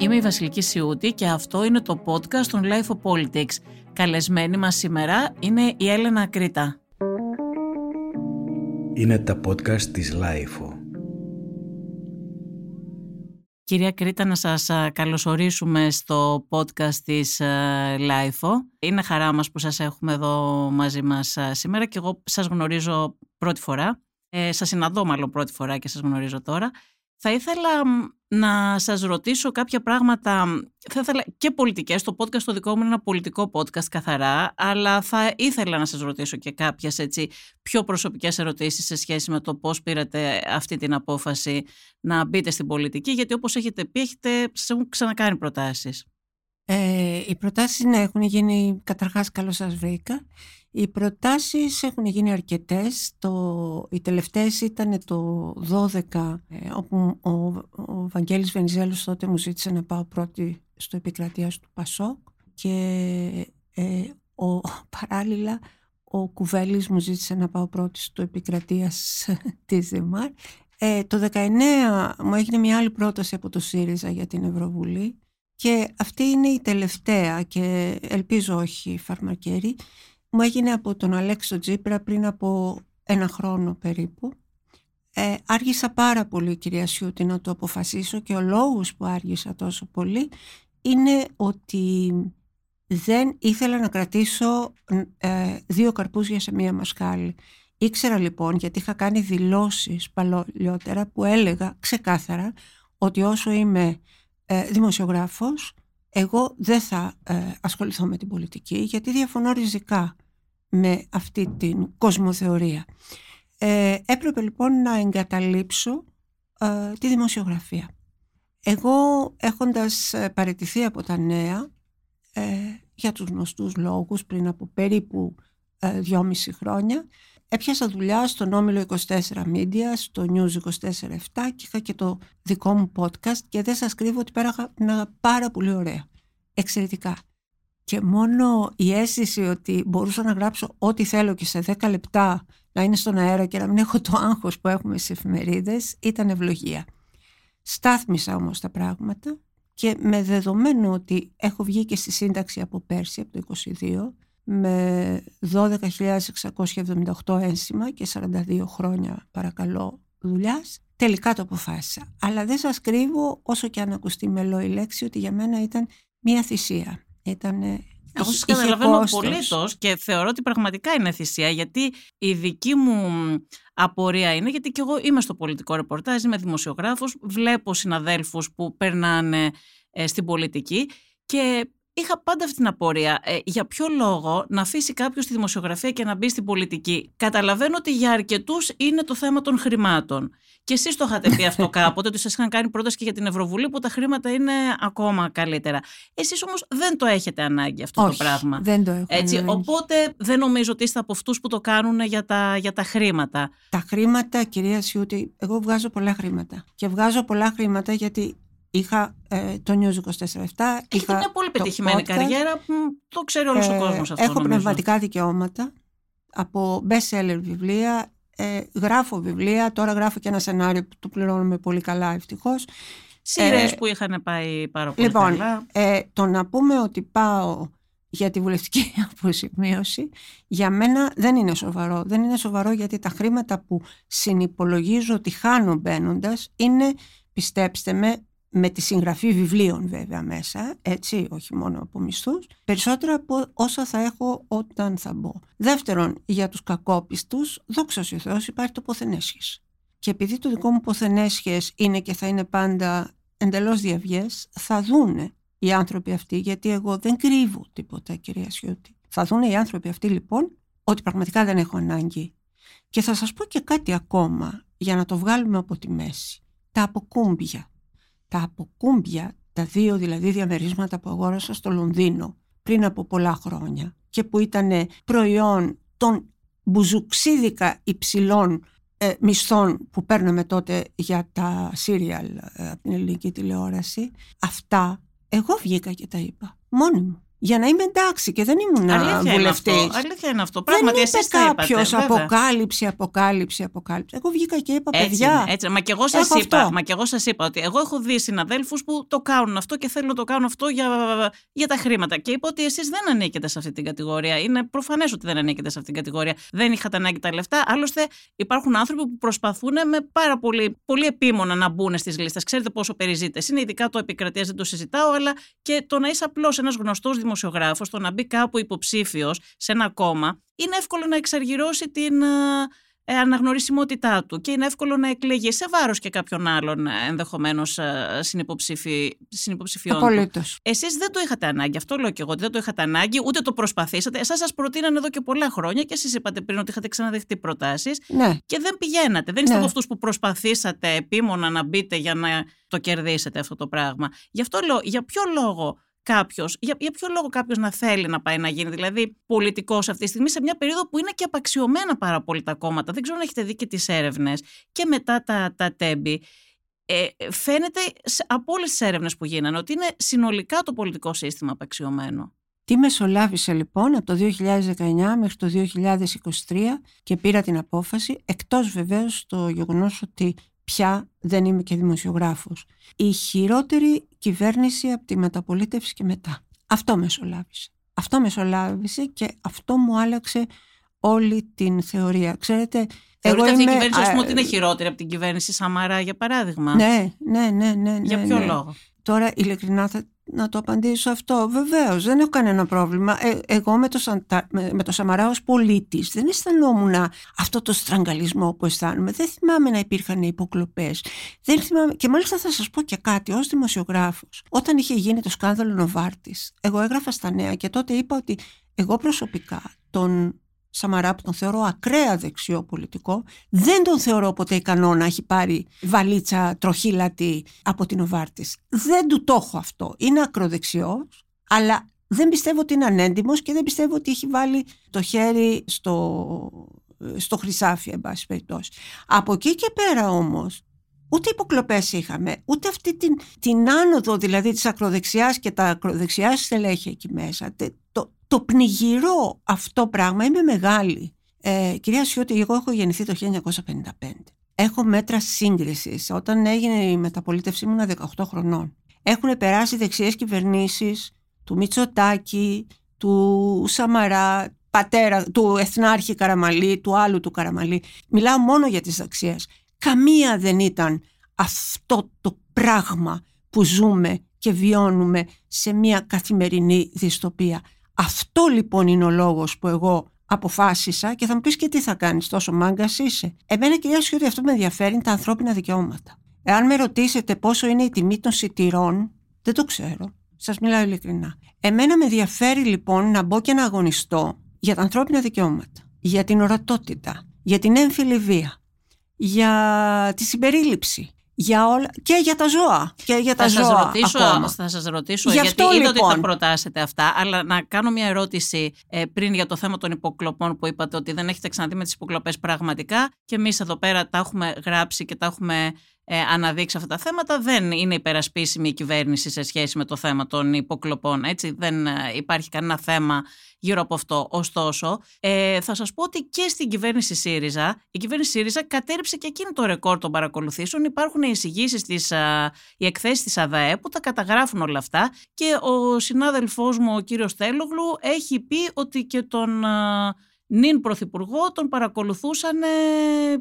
Είμαι η Βασιλική Σιούτη και αυτό είναι το podcast των Life of Politics. Καλεσμένη μας σήμερα είναι η Έλενα Κρήτα. Είναι τα podcast της Life. Κυρία Κρήτα, να σας καλωσορίσουμε στο podcast της LIFO. Είναι χαρά μας που σας έχουμε εδώ μαζί μας σήμερα και εγώ σας γνωρίζω πρώτη φορά. Ε, σας συναντώ μάλλον πρώτη φορά και σας γνωρίζω τώρα. Θα ήθελα να σας ρωτήσω κάποια πράγματα, θα ήθελα και πολιτικές, το podcast το δικό μου είναι ένα πολιτικό podcast καθαρά, αλλά θα ήθελα να σας ρωτήσω και κάποιες έτσι, πιο προσωπικές ερωτήσεις σε σχέση με το πώς πήρατε αυτή την απόφαση να μπείτε στην πολιτική, γιατί όπως έχετε πει, έχετε, σας έχουν ξανακάνει προτάσεις. Ε, οι προτάσεις ναι, έχουν γίνει, καταρχάς καλώς σας βρήκα. Οι προτάσεις έχουν γίνει αρκετές. Το, οι τελευταίες ήταν το 12, ε, όπου ο, ο Βαγγέλης Βενιζέλος τότε μου ζήτησε να πάω πρώτη στο επικρατείας του Πασόκ και ε, ο, παράλληλα ο Κουβέλης μου ζήτησε να πάω πρώτη στο επικρατείας της ΔΕΜΑΡ. Ε, το 19 μου έγινε μια άλλη πρόταση από το ΣΥΡΙΖΑ για την Ευρωβουλή και αυτή είναι η τελευταία και ελπίζω όχι φαρμακέρη. Μου έγινε από τον Αλέξο Τζίπρα πριν από ένα χρόνο περίπου. Ε, άργησα πάρα πολύ κυρία Σιούτη να το αποφασίσω και ο λόγος που άργησα τόσο πολύ είναι ότι δεν ήθελα να κρατήσω ε, δύο καρπούζια σε μία μασκάλη. Ήξερα λοιπόν γιατί είχα κάνει δηλώσεις παλαιότερα που έλεγα ξεκάθαρα ότι όσο είμαι ε, δημοσιογράφος, εγώ δεν θα ε, ασχοληθώ με την πολιτική γιατί διαφωνώ ριζικά με αυτή την κοσμοθεωρία. Ε, έπρεπε λοιπόν να εγκαταλείψω ε, τη δημοσιογραφία. Εγώ έχοντας παραιτηθεί από τα νέα για τους γνωστούς λόγους πριν από περίπου δυόμιση χρόνια Έπιασα δουλειά στον Όμιλο 24 Media, στο News 24-7 και είχα και το δικό μου podcast και δεν σας κρύβω ότι πέραха πάρα πολύ ωραία. Εξαιρετικά. Και μόνο η αίσθηση ότι μπορούσα να γράψω ό,τι θέλω και σε 10 λεπτά να είναι στον αέρα και να μην έχω το άγχος που έχουμε στις εφημερίδες ήταν ευλογία. Στάθμισα όμως τα πράγματα και με δεδομένο ότι έχω βγει και στη σύνταξη από πέρσι, από το 22, με 12.678 ένσημα και 42 χρόνια παρακαλώ δουλειάς. Τελικά το αποφάσισα. Αλλά δεν σας κρύβω όσο και αν ακουστεί μελό η λέξη ότι για μένα ήταν μια θυσία. Ήταν εγώ σας καταλαβαίνω απολύτως και θεωρώ ότι πραγματικά είναι θυσία γιατί η δική μου απορία είναι γιατί και εγώ είμαι στο πολιτικό ρεπορτάζ, είμαι δημοσιογράφος, βλέπω συναδέλφους που περνάνε ε, στην πολιτική και είχα πάντα αυτή την απορία. Ε, για ποιο λόγο να αφήσει κάποιος τη δημοσιογραφία και να μπει στην πολιτική. Καταλαβαίνω ότι για αρκετούς είναι το θέμα των χρημάτων. Και εσείς το είχατε πει αυτό κάποτε, ότι σας είχαν κάνει πρόταση και για την Ευρωβουλή που τα χρήματα είναι ακόμα καλύτερα. Εσείς όμως δεν το έχετε ανάγκη αυτό το πράγμα. Δεν το έχω. Έτσι, οπότε δεν νομίζω ότι είστε από αυτούς που το κάνουν για τα, για τα χρήματα. Τα χρήματα, κυρία Σιούτη, εγώ βγάζω πολλά χρήματα. Και βγάζω πολλά χρήματα γιατί Είχα ε, το News 24-7. Έχετε μια πολύ πετυχημένη καριέρα που το ξέρει όλος ο ε, κόσμος αυτό. Έχω νομίζω. πνευματικά δικαιώματα από best seller βιβλία. Ε, γράφω βιβλία, τώρα γράφω και ένα σενάριο που το πληρώνουμε πολύ καλά ευτυχώς. Σειρές ε, που είχαν πάει πάρα πολύ λοιπόν, καλά. Ε, το να πούμε ότι πάω για τη βουλευτική αποσημείωση για μένα δεν είναι σοβαρό. Δεν είναι σοβαρό γιατί τα χρήματα που συνυπολογίζω ότι χάνω μπαίνοντας είναι, πιστέψτε με, με τη συγγραφή βιβλίων βέβαια μέσα, έτσι, όχι μόνο από μισθούς, περισσότερα από όσα θα έχω όταν θα μπω. Δεύτερον, για τους κακόπιστους, δόξα ο Θεός, υπάρχει το ποθενέσχες. Και επειδή το δικό μου ποθενέσχες είναι και θα είναι πάντα εντελώς διαυγές, θα δούνε οι άνθρωποι αυτοί, γιατί εγώ δεν κρύβω τίποτα κυρία Σιώτη. Θα δούνε οι άνθρωποι αυτοί λοιπόν ότι πραγματικά δεν έχω ανάγκη. Και θα σας πω και κάτι ακόμα για να το βγάλουμε από τη μέση. Τα αποκούμπια τα αποκούμπια, τα δύο δηλαδή διαμερίσματα που αγόρασα στο Λονδίνο πριν από πολλά χρόνια και που ήταν προϊόν των μπουζουξίδικα υψηλών ε, μισθών που παίρναμε τότε για τα σύριαλ ε, από την ελληνική τηλεόραση αυτά εγώ βγήκα και τα είπα μόνη μου για να είμαι εντάξει και δεν ήμουν βουλευτής. Αλήθεια είναι αυτό. Πράγματι, δεν εσείς είπε κάποιος αποκάλυψη, αποκάλυψη, αποκάλυψη. Εγώ βγήκα και είπα έτσι παιδιά. Είναι, έτσι. Μα και εγώ σας είπα, μα και εγώ σας είπα ότι εγώ έχω δει συναδέλφους που το κάνουν αυτό και θέλουν να το κάνουν αυτό για, για τα χρήματα. Και είπα ότι εσείς δεν ανήκετε σε αυτή την κατηγορία. Είναι προφανές ότι δεν ανήκετε σε αυτή την κατηγορία. Δεν είχατε ανάγκη τα λεφτά. Άλλωστε, υπάρχουν άνθρωποι που προσπαθούν με πάρα πολύ, πολύ επίμονα να μπουν στις λίστες. Ξέρετε πόσο περιζήτες είναι, ειδικά το επικρατεία δεν το συζητάω, αλλά και το να είσαι απλώς ένας γνωστός δημοσιογράφο, το να μπει κάπου υποψήφιος σε ένα κόμμα, είναι εύκολο να εξαργυρώσει την ε, αναγνωρισιμότητά του και είναι εύκολο να εκλεγεί σε βάρος και κάποιον άλλον ε, ενδεχομένως ε, συνυποψηφιών Απολύτως. Εσείς δεν το είχατε ανάγκη, αυτό λέω και εγώ, ότι δεν το είχατε ανάγκη, ούτε το προσπαθήσατε. Εσάς σας προτείνανε εδώ και πολλά χρόνια και εσείς είπατε πριν ότι είχατε ξαναδεχτεί προτάσεις ναι. και δεν πηγαίνατε. Δεν είστε ναι. από αυτούς που προσπαθήσατε επίμονα να μπείτε για να το κερδίσετε αυτό το πράγμα. Γι' αυτό λέω, για ποιο λόγο κάποιος, για, για ποιο λόγο κάποιος να θέλει να πάει να γίνει δηλαδή πολιτικός αυτή τη στιγμή, σε μια περίοδο που είναι και απαξιωμένα πάρα πολύ τα κόμματα. Δεν ξέρω αν έχετε δει και τις έρευνες και μετά τα, τα τέμπη. Ε, φαίνεται από όλες τις έρευνες που γίνανε ότι είναι συνολικά το πολιτικό σύστημα απαξιωμένο. Τι μεσολάβησε λοιπόν από το 2019 μέχρι το 2023 και πήρα την απόφαση, εκτός βεβαίως το γεγονός ότι πια δεν είμαι και δημοσιογράφος. Η χειρότερη κυβέρνηση από τη μεταπολίτευση και μετά. Αυτό μεσολάβησε. Αυτό μεσολάβησε και αυτό μου άλλαξε όλη την θεωρία. Ξέρετε, Θεωρείτε εγώ αυτή η κυβέρνηση ότι είναι χειρότερη από την κυβέρνηση Σαμαρά, για παράδειγμα; Ναι, ναι, ναι. ναι, για ναι, ποιο ναι. λόγο; Τώρα ειλικρινά θα να το απαντήσω αυτό. Βεβαίως, δεν έχω κανένα πρόβλημα. Ε, εγώ με το, με, το Σαμαρά ως πολίτης δεν αισθανόμουν αυτό το στραγγαλισμό που αισθάνομαι. Δεν θυμάμαι να υπήρχαν υποκλοπές. Και μάλιστα θα σας πω και κάτι ως δημοσιογράφος. Όταν είχε γίνει το σκάνδαλο Νοβάρτης, εγώ έγραφα στα νέα και τότε είπα ότι εγώ προσωπικά τον Σαμαρά που τον θεωρώ ακραία δεξιό πολιτικό, δεν τον θεωρώ ποτέ ικανό να έχει πάρει βαλίτσα τροχήλατη από την Οβάρτης. Δεν του το έχω αυτό. Είναι ακροδεξιός, αλλά δεν πιστεύω ότι είναι ανέντιμος και δεν πιστεύω ότι έχει βάλει το χέρι στο, στο χρυσάφι, εν πάση περιπτώσει. Από εκεί και πέρα όμως, ούτε υποκλοπές είχαμε, ούτε αυτή την, την άνοδο δηλαδή της ακροδεξιάς και τα ακροδεξιάς στελέχη εκεί μέσα. Το, το πνιγυρό αυτό πράγμα, είμαι μεγάλη. Ε, κυρία Σιώτη, εγώ έχω γεννηθεί το 1955. Έχω μέτρα σύγκρισης. Όταν έγινε η μεταπολίτευση ήμουν 18 χρονών. Έχουν περάσει δεξιές κυβερνήσεις του Μητσοτάκη, του Σαμαρά, πατέρα, του Εθνάρχη Καραμαλή, του άλλου του Καραμαλή. Μιλάω μόνο για τις δεξιές. Καμία δεν ήταν αυτό το πράγμα που ζούμε και βιώνουμε σε μια καθημερινή δυστοπία. Αυτό λοιπόν είναι ο λόγος που εγώ αποφάσισα και θα μου πεις και τι θα κάνεις τόσο μάγκας είσαι. Εμένα κυρία ότι αυτό με ενδιαφέρει είναι τα ανθρώπινα δικαιώματα. Εάν με ρωτήσετε πόσο είναι η τιμή των σιτηρών, δεν το ξέρω. Σας μιλάω ειλικρινά. Εμένα με ενδιαφέρει λοιπόν να μπω και να αγωνιστώ για τα ανθρώπινα δικαιώματα, για την ορατότητα, για την έμφυλη βία, για τη συμπερίληψη, για όλα, και για τα ζώα. Και για τα θα ζώα σας ρωτήσω, ακόμα. Θα σας ρωτήσω, Γι' γιατί αυτό, είδα ότι λοιπόν. θα προτάσετε αυτά, αλλά να κάνω μια ερώτηση ε, πριν για το θέμα των υποκλοπών που είπατε ότι δεν έχετε ξαναδεί με τις υποκλοπές πραγματικά και εμείς εδώ πέρα τα έχουμε γράψει και τα έχουμε ε, αναδείξει αυτά τα θέματα. Δεν είναι υπερασπίσιμη η κυβέρνηση σε σχέση με το θέμα των υποκλοπών. Έτσι. Δεν ε, υπάρχει κανένα θέμα γύρω από αυτό. Ωστόσο, ε, θα σας πω ότι και στην κυβέρνηση ΣΥΡΙΖΑ, η κυβέρνηση ΣΥΡΙΖΑ κατέριψε και εκείνη το ρεκόρ των παρακολουθήσεων. Υπάρχουν οι εισηγήσεις της, α, οι εκθέσεις της ΑΔΑΕ που τα καταγράφουν όλα αυτά και ο συνάδελφός μου, ο κύριος Τέλογλου, έχει πει ότι και τον... α, νυν πρωθυπουργό τον παρακολουθούσαν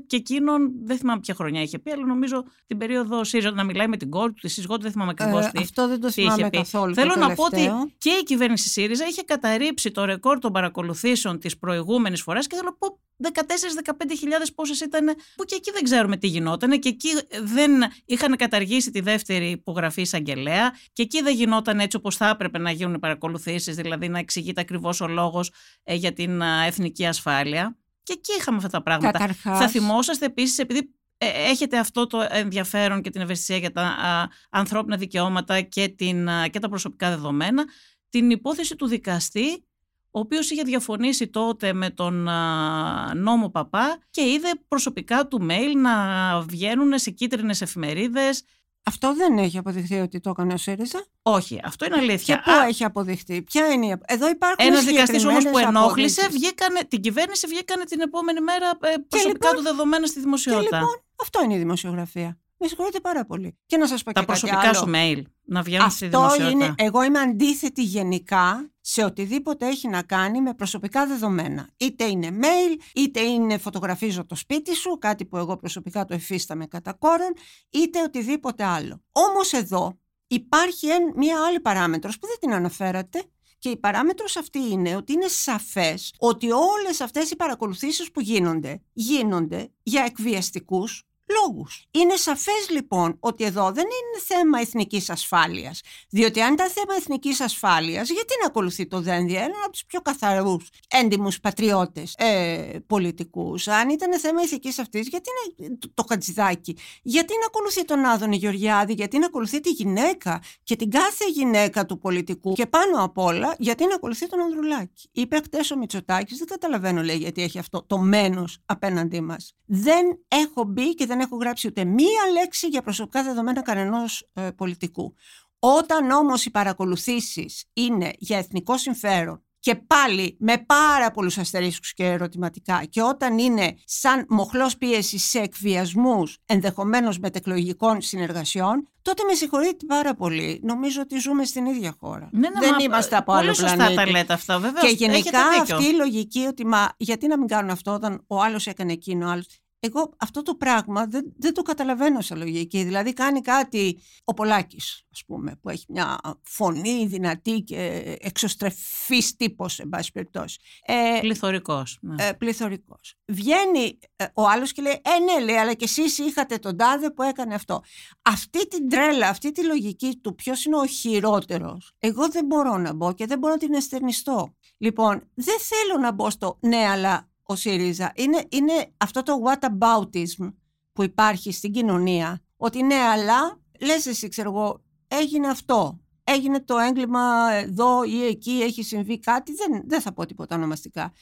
και εκείνον, δεν θυμάμαι ποια χρονιά είχε πει, αλλά νομίζω την περίοδο ΣΥΡΙΖΑ να μιλάει με την κόρη του, τη σύζυγό του, δεν θυμάμαι ακριβώς Ε, τι. αυτό δεν το τι θυμάμαι είχε πει. καθόλου. Θέλω το να πω ότι τελευταίο. και η κυβέρνηση ΣΥΡΙΖΑ είχε καταρρύψει το ρεκόρ των παρακολουθήσεων τη προηγούμενη φορά και θέλω να πω 14-15 χιλιάδες πόσες ήταν που και εκεί δεν ξέρουμε τι γινόταν και εκεί δεν είχαν καταργήσει τη δεύτερη υπογραφή εισαγγελέα και εκεί δεν γινόταν έτσι όπως θα έπρεπε να γίνουν οι παρακολουθήσεις δηλαδή να εξηγείται ακριβώς ο λόγος ε, για την α, εθνική ασφάλεια και εκεί είχαμε αυτά τα πράγματα. Καταρχάς, Θα θυμόσαστε επίσης επειδή ε, έχετε αυτό το ενδιαφέρον και την ευαισθησία για τα α, ανθρώπινα δικαιώματα και, την, α, και τα προσωπικά δεδομένα την υπόθεση του δικαστή ο οποίος είχε διαφωνήσει τότε με τον α, νόμο Παπά και είδε προσωπικά του mail να βγαίνουν σε κίτρινες εφημερίδες Αυτό δεν έχει αποδειχθεί ότι το έκανε ο ΣΥΡΙΖΑ; Όχι, αυτό είναι αλήθεια. Και πού έχει αποδειχθεί, ποια είναι η... Εδώ υπάρχουν Ένας δικαστής όμως που συγκεκριμένες ενόχλησε, αποδείξεις. βγήκανε, την κυβέρνηση βγήκανε την επόμενη μέρα ε, προσωπικά λοιπόν- του δεδομένα στη Και δημοσιότητα. λοιπόν, αυτό είναι η δημοσιογραφία. Με συγχωρείτε πάρα πολύ. Και να σας πω Τα και κάτι προσωπικά άλλο. σου mail να βγαίνουν στη Αυτό δημοσιότητα. είναι, εγώ είμαι αντίθετη γενικά σε οτιδήποτε έχει να κάνει με προσωπικά δεδομένα. Είτε είναι mail, είτε είναι φωτογραφίζω το σπίτι σου, κάτι που εγώ προσωπικά το εφίσταμαι κατά κόρον, είτε οτιδήποτε άλλο. Όμως εδώ υπάρχει εν- μία άλλη παράμετρος που δεν την αναφέρατε, και η παράμετρος αυτή είναι ότι είναι σαφές ότι όλες αυτές οι παρακολουθήσεις που γίνονται, γίνονται για εκβιαστικούς λόγους. Είναι σαφές λοιπόν ότι εδώ δεν είναι θέμα εθνικής ασφάλειας. Διότι αν ήταν θέμα εθνικής ασφάλειας, γιατί να ακολουθεί το Δένδια, ένα από τους πιο καθαρούς έντιμους πατριώτες ε, πολιτικούς. Αν ήταν θέμα ηθικής αυτής, γιατί να, το, το Χατζηδάκι, γιατί να ακολουθεί τον Άδωνη Γεωργιάδη, γιατί να ακολουθεί τη γυναίκα και την κάθε γυναίκα του πολιτικού και πάνω απ' όλα, γιατί να ακολουθεί τον Ανδρουλάκη. Είπε χτες ο Μητσοτάκης, δεν καταλαβαίνω λέει γιατί έχει αυτό το μένος απέναντί μας. Δεν έχω μπει και δεν έχω γράψει ούτε μία λέξη για προσωπικά δεδομένα κανενός ε, πολιτικού. Όταν όμως οι παρακολουθήσεις είναι για εθνικό συμφέρον και πάλι με πάρα πολλούς αστερίσκους και ερωτηματικά και όταν είναι σαν μοχλός πίεση σε εκβιασμούς ενδεχομένως μετεκλογικών συνεργασιών τότε με συγχωρείτε πάρα πολύ. Νομίζω ότι ζούμε στην ίδια χώρα. Ναι, ναι, Δεν μα, είμαστε από πολύ άλλο σωστά πλανήτη. τα λέτε αυτά, βέβαια. Και γενικά αυτή δίκιο. η λογική ότι μα γιατί να μην κάνουν αυτό όταν ο άλλος έκανε εκείνο, ο άλλος. Εγώ αυτό το πράγμα δεν, δεν το καταλαβαίνω σε λογική. Δηλαδή κάνει κάτι ο Πολάκης, ας πούμε, που έχει μια φωνή δυνατή και εξωστρεφής τύπος, εν πάση περιπτώσει. Ε, Πληθωρικός. Ναι. ε, πληθωρικός. Βγαίνει ε, ο άλλος και λέει «Ε, ναι, λέει, αλλά και εσείς είχατε τον τάδε που έκανε αυτό». Αυτή την τρέλα, αυτή τη λογική του ποιος είναι ο χειρότερος, εγώ δεν μπορώ να μπω και δεν μπορώ να την εστερνιστώ. Λοιπόν, δεν θέλω να μπω στο «ναι, αλλά ο ΣΥΡΙΖΑ». Είναι, είναι αυτό το whataboutism που υπάρχει στην κοινωνία, ότι «ναι, αλλά λες εσύ, ξέρω εγώ, έγινε αυτό». Έγινε το έγκλημα εδώ ή εκεί, έχει συμβεί κάτι, δεν, δεν θα πω τίποτα ονομαστικά.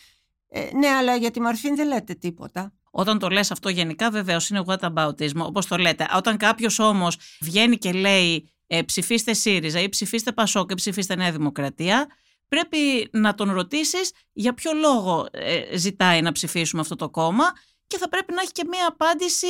Ε, ναι, αλλά για τη Μαρφίν δεν λέτε τίποτα. Όταν το λες αυτό γενικά βεβαίως είναι whataboutism, όπως το λέτε. Όταν κάποιος όμως βγαίνει και λέει ε, ψηφίστε ΣΥΡΙΖΑ ή ψηφίστε ΠΑΣΟΚ ή ψηφίστε Νέα Δημοκρατία, πρέπει να τον ρωτήσεις για ποιο λόγο ε, ζητάει να ψηφίσουμε αυτό το κόμμα και θα πρέπει να έχει και μία απάντηση.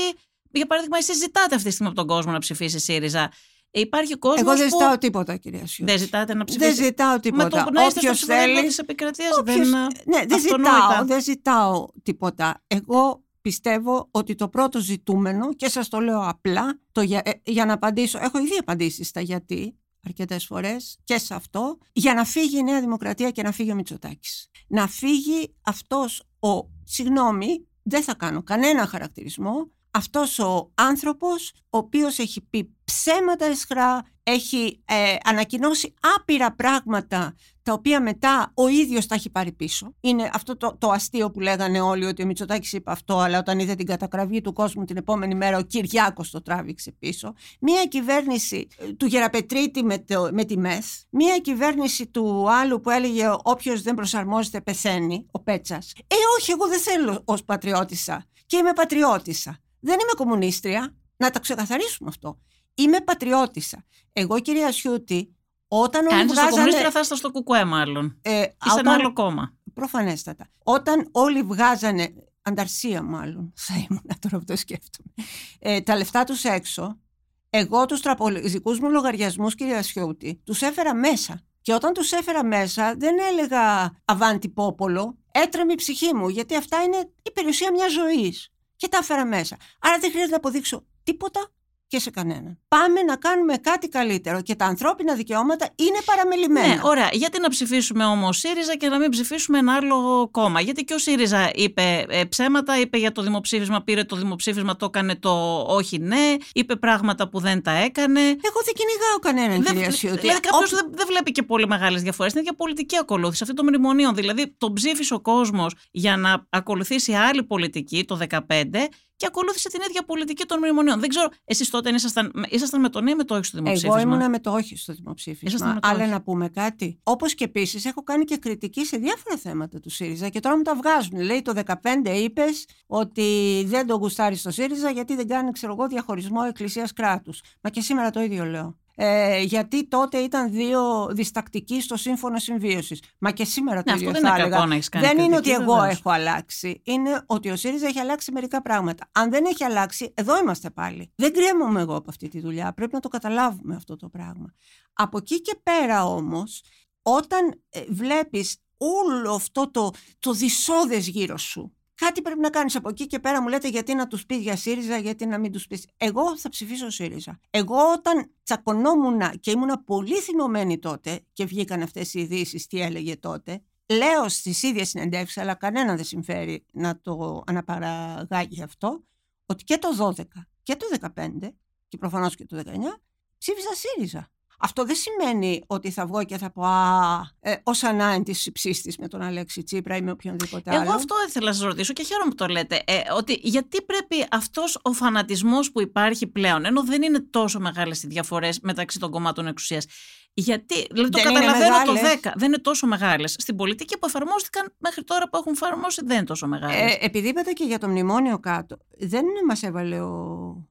Για παράδειγμα, εσείς ζητάτε αυτή τη στιγμή από τον κόσμο να ψηφίσει ΣΥΡΙΖΑ. Ε, Υπάρχει κόσμος Εγώ δεν που ζητάω τίποτα, κυρία Σιούτη. δεν ζητάτε να ψηφίσετε. Δεν ζητάω Με τίποτα. το που να είστε στο Όποιος ψηφοδέλτιο θέλει, της επικρατείας όποιος- δεν... Ναι, δεν αυτονόητα. ζητάω, δεν ζητάω τίποτα. Εγώ πιστεύω ότι το πρώτο ζητούμενο, και σας το λέω απλά, το για, ε, για να απαντήσω, έχω ήδη απαντήσει στα γιατί, αρκετές φορές και σε αυτό, για να φύγει η Νέα Δημοκρατία και να φύγει ο Μητσοτάκης. Να φύγει αυτός ο, συγγνώμη, δεν θα κάνω κανένα χαρακτηρισμό, αυτός ο άνθρωπος ο οποίος έχει πει ψέματα εσχρά, έχει ε, ανακοινώσει άπειρα πράγματα τα οποία μετά ο ίδιος τα έχει πάρει πίσω. Είναι αυτό το, το αστείο που λέγανε όλοι ότι ο Μητσοτάκης είπε αυτό, αλλά όταν είδε την κατακραυγή του κόσμου την επόμενη μέρα ο Κυριάκος το τράβηξε πίσω. Μία κυβέρνηση ε, του Γεραπετρίτη με, το, με τη ΜΕΘ, μία κυβέρνηση του άλλου που έλεγε όποιος δεν προσαρμόζεται πεθαίνει, ο Πέτσας. Ε όχι, εγώ δεν θέλω ως πατριώτησα και είμαι πατριώτησα. Δεν είμαι κομμουνίστρια, να τα ξεκαθαρίσουμε αυτό. Είμαι πατριώτησα. Εγώ κυρία Σιούτη, όταν όλοι Αν είστε στο βγάζανε... κομμουνίστρια θα είστε στο κουκουέ μάλλον. Ε, Ή σε ένα όταν- άλλο κόμμα. Προφανέστατα. Όταν όλοι βγάζανε, ανταρσία μάλλον, θα ήμουν τώρα που το σκέφτομαι, ε, τα λεφτά τους έξω, εγώ τους τραπολιστικούς μου λογαριασμούς, κυρία Σιώτη, τους έφερα μέσα. Και όταν τους έφερα μέσα δεν έλεγα αβάντι πόπολο, έτρεμε η ψυχή μου, γιατί αυτά είναι η περιουσία μιας ζωής. Και τα έφερα μέσα. Άρα δεν χρειάζεται να αποδείξω τίποτα και σε κανέναν. Πάμε να κάνουμε κάτι καλύτερο και τα ανθρώπινα δικαιώματα είναι παραμελημένα. Ναι, ωραία. Γιατί να ψηφίσουμε όμως ΣΥΡΙΖΑ και να μην ψηφίσουμε ένα άλλο κόμμα; Γιατί και ο ΣΥΡΙΖΑ είπε ε, ψέματα, είπε για το δημοψήφισμα, πήρε το δημοψήφισμα, το έκανε το όχι ναι, είπε πράγματα που δεν τα έκανε. Εγώ δεν κυνηγάω κανέναν, Δεν- κυρία Σιούτη. δηλαδή κάποιος Όποιο- δεν, δεν βλέπει και πολύ μεγάλες διαφορές. Είναι για πολιτική ακολούθηση. Αυτή των μνημονίων. Δηλαδή τον ψήφισε ο κόσμος για να ακολουθήσει άλλη πολιτική το 2015 και ακολούθησε την ίδια πολιτική των μνημονίων. Δεν ξέρω, εσείς τότε ήσασταν, ήσασταν με το ναι ή με το όχι στο δημοψήφισμα; Εγώ ήμουν με το όχι στο δημοψήφισμα. Αλλά να πούμε κάτι. Όπως και επίσης έχω κάνει και κριτική σε διάφορα θέματα του ΣΥΡΙΖΑ και τώρα μου τα βγάζουν. Λέει το 15 είπες ότι δεν τον γουστάρεις στο ΣΥΡΙΖΑ γιατί δεν κάνει, ξέρω εγώ, διαχωρισμό εκκλησίας κράτους. Μα και σήμερα το ίδιο λέω ε, γιατί τότε ήταν δύο διστακτικοί στο σύμφωνο συμβίωσης. Μα και σήμερα το ναι, ίδιο δεν θα είναι έλεγα. κακό να έχεις κάνει δεν είναι ότι κριτική, εγώ βεβαίως. έχω αλλάξει. Είναι ότι ο ΣΥΡΙΖΑ έχει αλλάξει μερικά πράγματα. Αν δεν έχει αλλάξει, εδώ είμαστε πάλι. Δεν κρέμομαι εγώ από αυτή τη δουλειά. Πρέπει να το καταλάβουμε αυτό το πράγμα. Από εκεί και πέρα όμως, όταν ε, βλέπεις όλο αυτό το, το δυσόδες γύρω σου Κάτι πρέπει να κάνεις από εκεί και πέρα. Μου λέτε γιατί να τους πεις για ΣΥΡΙΖΑ, γιατί να μην τους πεις. Εγώ θα ψηφίσω ΣΥΡΙΖΑ. Εγώ όταν τσακωνόμουν και ήμουν πολύ θυμωμένη τότε και βγήκαν αυτές οι ειδήσεις, τι έλεγε τότε, λέω στις ίδιες συνεντεύξεις, αλλά κανένα δεν συμφέρει να το αναπαραγάγει αυτό, ότι και το 12 και το 15 και προφανώς και το 19 ψήφισα ΣΥΡΙΖΑ. Αυτό δεν σημαίνει ότι θα βγω και θα πω Α, ε, ως ανάγκη τη ψήστη με τον Αλέξη Τσίπρα ή με οποιονδήποτε άλλο. Εγώ αυτό ήθελα να σας ρωτήσω και χαίρομαι που το λέτε. Ε, ότι γιατί πρέπει αυτός ο φανατισμός που υπάρχει πλέον, ενώ δεν είναι τόσο μεγάλες οι διαφορές μεταξύ των κομμάτων εξουσίας. Γιατί, δηλαδή το Δεν είναι καταλαβαίνω το μεγάλες. 10, δεν είναι τόσο μεγάλες. Στην πολιτική που εφαρμόστηκαν μέχρι τώρα που έχουν εφαρμόσει δεν είναι τόσο μεγάλες. Ε, επειδή είπατε και για το μνημόνιο κάτω, δεν μας έβαλε ο,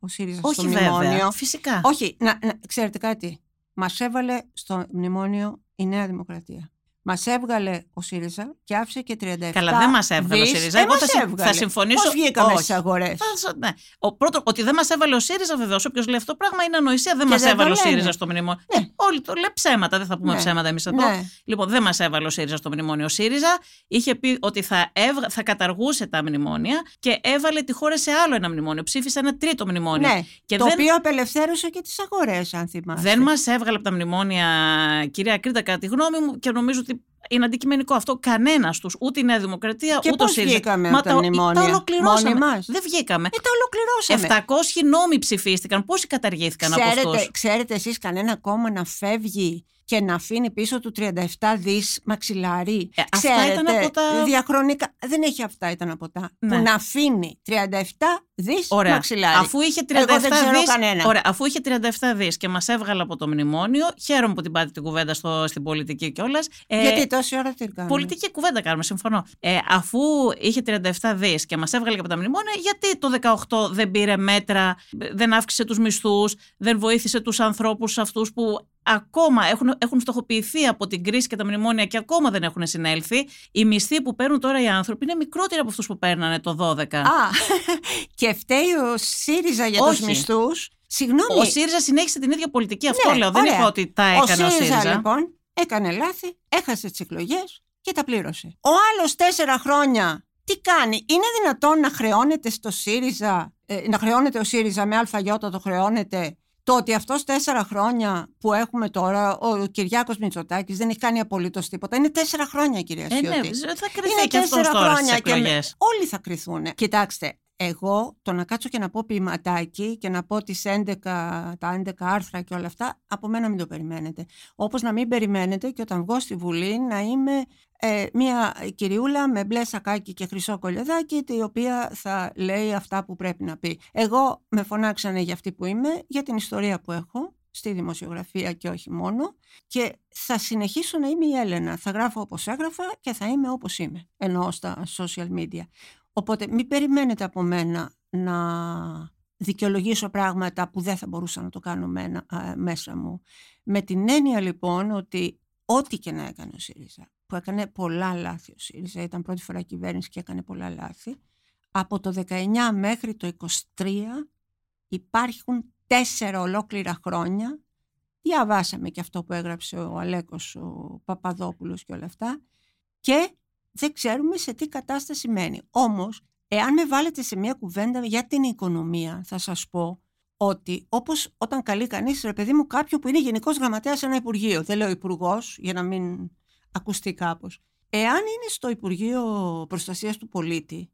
ο ΣΥΡΙΖΑ στο Όχι μνημόνιο. βέβαια, φυσικά. Όχι, να, να, ξέρετε κάτι. Μας έβαλε στο μνημόνιο η Νέα Δημοκρατία. Μας έβγαλε ο ΣΥΡΙΖΑ και άφησε και 37 Καλά, δεν μας έβγαλε ο δις. ΣΥΡΙΖΑ. Ε, Εγώ μας θα, συμ- έβγαλε. θα συμφωνήσω. Πώς βγήκαμε Όχι. στις αγορές; Θα- ναι. Ο πρώτο, ότι δεν μας έβαλε ο ΣΥΡΙΖΑ, βεβαίως. Όποιος λέει αυτό το πράγμα είναι ανοησία. Δεν Και μας δεν το έβαλε ο λένε. ΣΥΡΙΖΑ στο μνημόνιο. Ναι. Ε, όλοι το λέει ψέματα. Δεν θα πούμε Ναι. ψέματα εμείς εδώ. Ναι. Λοιπόν, δεν μας έβαλε ο ΣΥΡΙΖΑ στο μνημόνιο. Ο ΣΥΡΙΖΑ είχε πει ότι θα, έβγα- θα καταργούσε τα μνημόνια και έβαλε τη χώρα σε άλλο ένα μνημόνιο. Ψήφισε ένα τρίτο μνημόνιο. Ναι, Και το δεν, οποίο απελευθέρωσε και τις αγορές, αν θυμάστε. δεν μας έβγαλε από τα μνημόνια, κυρία Κρήτα, κατά τη γνώμη μου, και νομίζω ότι είναι αντικειμενικό αυτό. Κανένας τους, ούτε η Νέα Δημοκρατία, Και ούτε ο πώς ΣΥΡΙΖΑ. βγήκαμε Μα από τα μνημόνια; Τα ολοκληρώσαμε. Μόνοι μας; Δεν βγήκαμε. Ε, τα ολοκληρώσαμε. 700 νόμοι ψηφίστηκαν. Πόσοι καταργήθηκαν από Ξέρετε, αυτούς; ξέρετε εσείς κανένα κόμμα να φεύγει και να αφήνει πίσω του 37 δις μαξιλάρι. Ε, αυτά Ξέρετε, ήταν από τα- διαχρονικά, δεν έχει αυτά ήταν από τα, Ναι. που να αφήνει 37 δις Ωραία. μαξιλάρι. Αφού είχε 37 Εγώ δεν ξέρω δις, κανένα. Ωραία. Αφού είχε 37 δις και μας έβγαλε από το μνημόνιο, χαίρομαι που την πάτε την κουβέντα στο, στην πολιτική κιόλας. Ε, Γιατί τόση ώρα τι κάνουμε. Πολιτική κουβέντα κάνουμε, συμφωνώ. Ε, αφού είχε 37 δις και μας έβγαλε και από τα μνημόνια, γιατί το 18 δεν πήρε μέτρα, δεν αύξησε τους μισθούς, δεν βοήθησε τους ανθρώπους αυτούς που ακόμα έχουν, έχουν στοχοποιηθεί από την κρίση και τα μνημόνια και ακόμα δεν έχουν συνέλθει. Οι μισθοί που παίρνουν τώρα οι άνθρωποι είναι μικρότεροι από αυτούς που παίρνανε το 12. Α, και φταίει ο ΣΥΡΙΖΑ για Όχι. τους μισθούς. Συγγνώμη. Ο ΣΥΡΙΖΑ συνέχισε την ίδια πολιτική. Αυτό Ναι, λέω. Δεν ωραία. είπα ότι τα έκανε ο ο ΣΥΡΙΖΑ. ΣΥΡΙΖΑ λοιπόν έκανε λάθη, έχασε τις εκλογές και τα πλήρωσε. Ο άλλος τέσσερα χρόνια τι κάνει, είναι δυνατόν να χρεώνεται στο ΣΥΡΙΖΑ, ε, να χρεώνεται ο ΣΥΡΙΖΑ με αλφαγιώτα το χρεώνεται, το ότι αυτός τέσσερα χρόνια που έχουμε τώρα, ο Κυριάκος Μητσοτάκης δεν έχει κάνει απολύτως τίποτα. Είναι τέσσερα χρόνια κυρία Ε, ναι, Σιώτη. θα κρυθεί Είναι και αυτός τέσσερα τώρα στις χρόνια και με- εκλογές. όλοι θα κρυθούν. Κοιτάξτε, εγώ το να κάτσω και να πω ποιηματάκι και να πω τις 11, τα 11 άρθρα και όλα αυτά, από μένα μην το περιμένετε. Όπως να μην περιμένετε και όταν βγω στη Βουλή να είμαι ε, μια κυριούλα με μπλε σακάκι και χρυσό κολιοδάκι η οποία θα λέει αυτά που πρέπει να πει. Εγώ με φωνάξανε για αυτή που είμαι, για την ιστορία που έχω στη δημοσιογραφία και όχι μόνο και θα συνεχίσω να είμαι η Έλενα. Θα γράφω όπως έγραφα και θα είμαι όπως είμαι, εννοώ στα social media. Οπότε μην περιμένετε από μένα να δικαιολογήσω πράγματα που δεν θα μπορούσα να το κάνω μένα, α, μέσα μου. Με την έννοια λοιπόν ότι ό,τι και να έκανε ο ΣΥΡΙΖΑ, που έκανε πολλά λάθη ο ΣΥΡΙΖΑ, ήταν πρώτη φορά κυβέρνηση και έκανε πολλά λάθη, από το 19 μέχρι το 23 υπάρχουν τέσσερα ολόκληρα χρόνια διαβάσαμε και αυτό που έγραψε ο Αλέκος, ο Παπαδόπουλος και όλα αυτά και δεν ξέρουμε σε τι κατάσταση μένει. Όμως, εάν με βάλετε σε μια κουβέντα για την οικονομία, θα σας πω ότι όπως όταν καλεί κανείς, ρε παιδί μου, κάποιον που είναι γενικός γραμματέας σε ένα υπουργείο, δεν λέω υπουργός για να μην ακουστεί κάπως. Εάν είναι στο Υπουργείο Προστασίας του Πολίτη,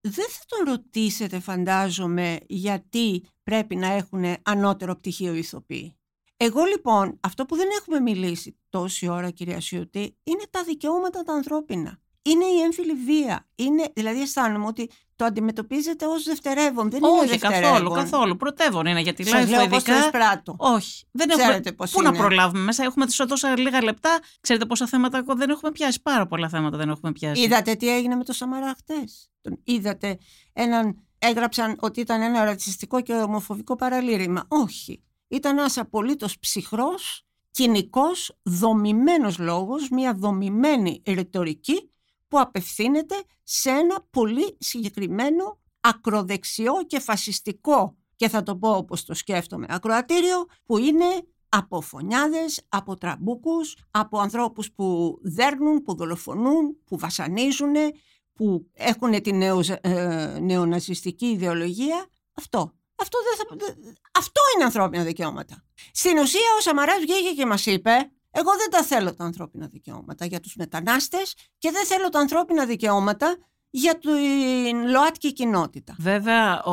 δεν θα τον ρωτήσετε, φαντάζομαι, γιατί πρέπει να έχουν ανώτερο πτυχίο ηθοποιοί. Εγώ λοιπόν, αυτό που δεν έχουμε μιλήσει τόση ώρα κυρία Σιούτη, είναι τα δικαιώματα τα ανθρώπινα. Είναι η έμφυλη βία. Είναι, δηλαδή αισθάνομαι ότι το αντιμετωπίζετε ως δευτερεύον. Δεν είναι Όχι, δευτερεύον. καθόλου, καθόλου. Πρωτεύον είναι γιατί Σας live λέω πώς το ειδικά. εισπράττω. Όχι. Δεν Ξέρετε έχουμε... πώς Πού να είναι. προλάβουμε μέσα; Έχουμε τόσα λίγα λεπτά. Ξέρετε πόσα θέματα ακόμα δεν έχουμε πιάσει; Πάρα πολλά θέματα δεν έχουμε πιάσει. Είδατε τι έγινε με το Σαμαρά χτες; Τον είδατε έναν, έγραψαν ότι ήταν ένα ρατσιστικό και ομοφοβικό παραλήρημα. Όχι. Ήταν ένας απολύτως ψυχρός, κοινικός, δομημένος λόγος, μια δομημένη ρητορική που απευθύνεται σε ένα πολύ συγκεκριμένο ακροδεξιό και φασιστικό και θα το πω όπως το σκέφτομαι ακροατήριο που είναι από φωνιάδες, από τραμπούκους, από ανθρώπους που δέρνουν, που δολοφονούν, που βασανίζουν, που έχουν τη νεο, ε, νεοναζιστική ιδεολογία. Αυτό. Αυτό, δεν θα, δε- αυτό είναι ανθρώπινα δικαιώματα. Στην ουσία ο Σαμαράς βγήκε και μας είπε εγώ δεν τα θέλω τα ανθρώπινα δικαιώματα για τους μετανάστες και δεν θέλω τα ανθρώπινα δικαιώματα για την ΛΟΑΤΚΙ κοινότητα. Βέβαια, ο,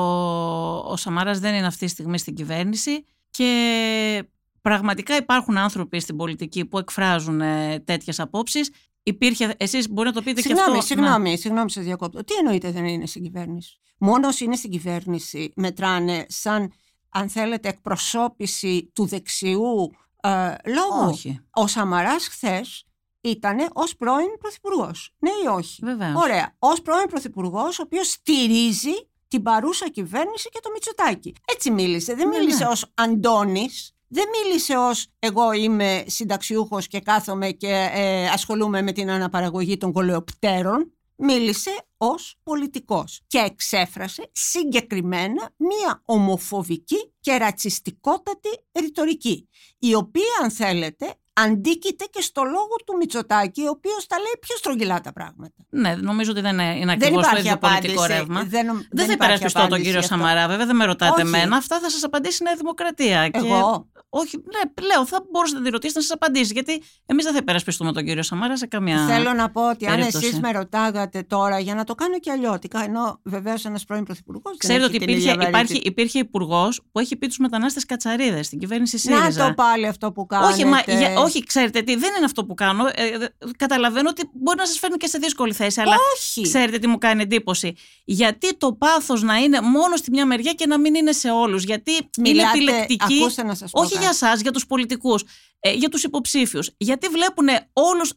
ο Σαμάρας δεν είναι αυτή τη στιγμή στην κυβέρνηση και πραγματικά υπάρχουν άνθρωποι στην πολιτική που εκφράζουν ε, τέτοιες απόψεις. Υπήρχε, εσείς μπορεί να το πείτε Συγγνώμη, και αυτό. συγγνώμη, συγγνώμη, σας διακόπτω. Τι εννοείται δεν είναι στην κυβέρνηση; Μόνος όσοι είναι στην κυβέρνηση μετράνε σαν, αν θέλετε, εκπροσώπηση του δεξιού ε, λόγου. Όχι, Ο Σαμαράς χθες ήταν ως πρώην πρωθυπουργός. Ναι ή όχι; βεβαίως. Ωραία. Ως πρώην πρωθυπουργός, ο οποίος στηρίζει την παρούσα κυβέρνηση και το Μητσοτάκι. Έτσι μίλησε. Δεν Ναι, μίλησε ναι. ως Αντώνης. Δεν μίλησε ως εγώ είμαι συνταξιούχος και κάθομαι και ε, ασχολούμαι με την αναπαραγωγή των κολεοπτέρων. Μίλησε ως πολιτικός και εξέφρασε συγκεκριμένα μία ομοφοβική και ρατσιστικότατη ρητορική η οποία αν θέλετε αντίκειται και στο λόγο του Μητσοτάκη ο οποίος τα λέει πιο στρογγυλά τα πράγματα. Ναι, νομίζω ότι δεν είναι Δεν ακριβώς το υπάρχει ίδιο πολιτικό απάντηση. ρεύμα. Δεν, νομ- Δεν, θα υπάρχει υπερασπιστώ τον απάντηση κύριο αυτό. Σαμαρά, βέβαια δεν με ρωτάτε Όχι. εμένα. Αυτά θα σας απαντήσει η Νέα Δημοκρατία. Και... Εγώ. Όχι, ναι, λέω, θα μπορούσατε να τη ρωτήσετε να σας απαντήσει. Γιατί εμείς δεν θα υπερασπιστούμε τον κύριο Σαμαρά σε καμιά. Θέλω να πω ότι αν περίπτωση. εσείς με ρωτάγατε τώρα για να το κάνω και αλλιώτικα, ενώ βεβαίως ένας πρώην πρωθυπουργός. Ξέρετε ότι υπήρχε, υπάρχει, υπήρχε υπουργός που έχει πει τους μετανάστες κατσαρίδες στην κυβέρνηση Να ΣΥΡΙΖΑ. το πάλι αυτό που κάνετε. όχι, μα, για- όχι, ξέρετε τι, δεν είναι αυτό που κάνω. Ε, ε, καταλαβαίνω ότι μπορεί να σας φέρνει και σε δύσκολη θέση. Αλλά Όχι. ξέρετε τι μου κάνει εντύπωση. Γιατί το πάθος να είναι μόνο στη μια μεριά και να μην είναι σε όλους. Γιατί Μιλάτε, είναι επιλεκτική. ακούστε να σας πω Όχι κάτι. για εσά, για τους πολιτικούς, ε, για τους υποψήφιους. Γιατί βλέπουν